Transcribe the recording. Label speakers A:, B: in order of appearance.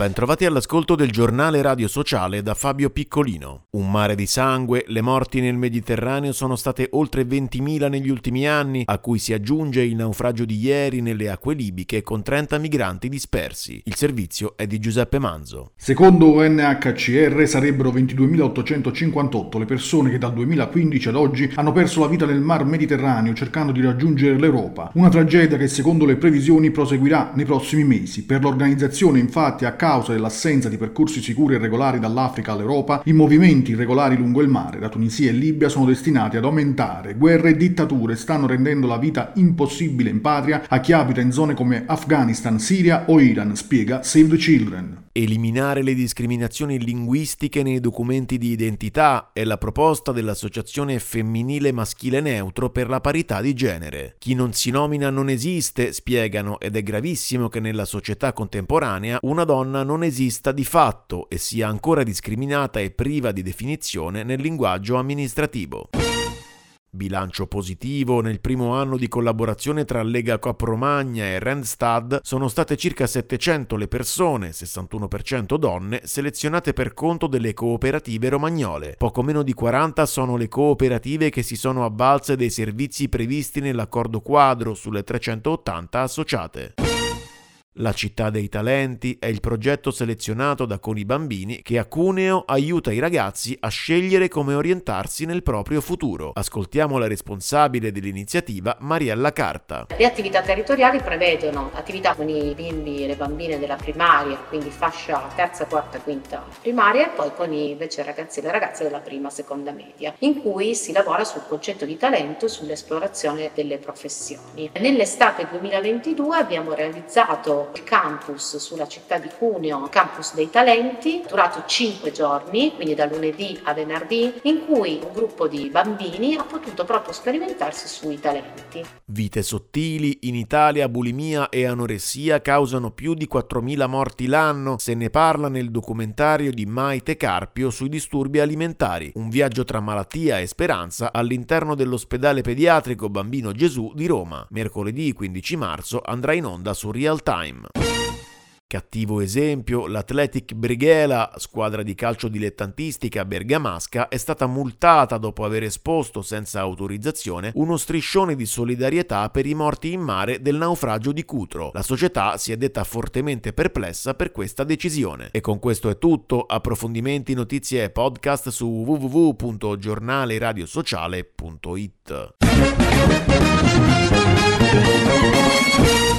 A: Bentrovati all'ascolto del giornale radio sociale da Fabio Piccolino. Un mare di sangue, le morti nel Mediterraneo sono state oltre 20.000 negli ultimi anni, a cui si aggiunge il naufragio di ieri nelle acque libiche con 30 migranti dispersi. Il servizio è di Giuseppe Manzo.
B: Secondo UNHCR sarebbero 22.858 le persone che dal 2015 ad oggi hanno perso la vita nel mar Mediterraneo cercando di raggiungere l'Europa. Una tragedia che secondo le previsioni proseguirà nei prossimi mesi. Per l'organizzazione infatti a causa dell'assenza di percorsi sicuri e regolari dall'Africa all'Europa, i movimenti irregolari lungo il mare da Tunisia e Libia sono destinati ad aumentare. Guerre e dittature stanno rendendo la vita impossibile in patria a chi abita in zone come Afghanistan, Siria o Iran, spiega Save the Children.
A: Eliminare le discriminazioni linguistiche nei documenti di identità è la proposta dell'Associazione Femminile Maschile Neutro per la parità di genere. Chi non si nomina non esiste, spiegano, ed è gravissimo che nella società contemporanea una donna non esista di fatto e sia ancora discriminata e priva di definizione nel linguaggio amministrativo. Bilancio positivo, nel primo anno di collaborazione tra Lega Coop Romagna e Randstad sono state circa 700 le persone, 61% donne, selezionate per conto delle cooperative romagnole. Poco meno di 40 sono le cooperative che si sono avvalse dei servizi previsti nell'accordo quadro sulle 380 associate. La città dei talenti è il progetto selezionato da Coni Bambini che a Cuneo aiuta i ragazzi a scegliere come orientarsi nel proprio futuro. Ascoltiamo la responsabile dell'iniziativa, Mariella Carta.
C: Le attività territoriali prevedono attività con i bimbi e le bambine della primaria, quindi fascia terza, quarta, quinta primaria e poi con invece i ragazzi e le ragazze della prima, seconda media, in cui si lavora sul concetto di talento e sull'esplorazione delle professioni. Nell'estate 2022 abbiamo realizzato il campus sulla città di Cuneo, campus dei talenti, durato 5 giorni, quindi da lunedì a venerdì, in cui un gruppo di bambini ha potuto proprio sperimentarsi sui talenti.
A: Vite sottili, in Italia bulimia e anoressia causano più di 4.000 morti l'anno, se ne parla nel documentario di Maite Carpio sui disturbi alimentari, un viaggio tra malattia e speranza all'interno dell'ospedale pediatrico Bambino Gesù di Roma. Mercoledì 15 marzo andrà in onda su Real Time. Time. Cattivo esempio, l'Athletic Brighela, squadra di calcio dilettantistica bergamasca, è stata multata dopo aver esposto senza autorizzazione uno striscione di solidarietà per i morti in mare del naufragio di Cutro. La società si è detta fortemente perplessa per questa decisione. E con questo è tutto. Approfondimenti, notizie e podcast su www.giornaleradiosociale.it.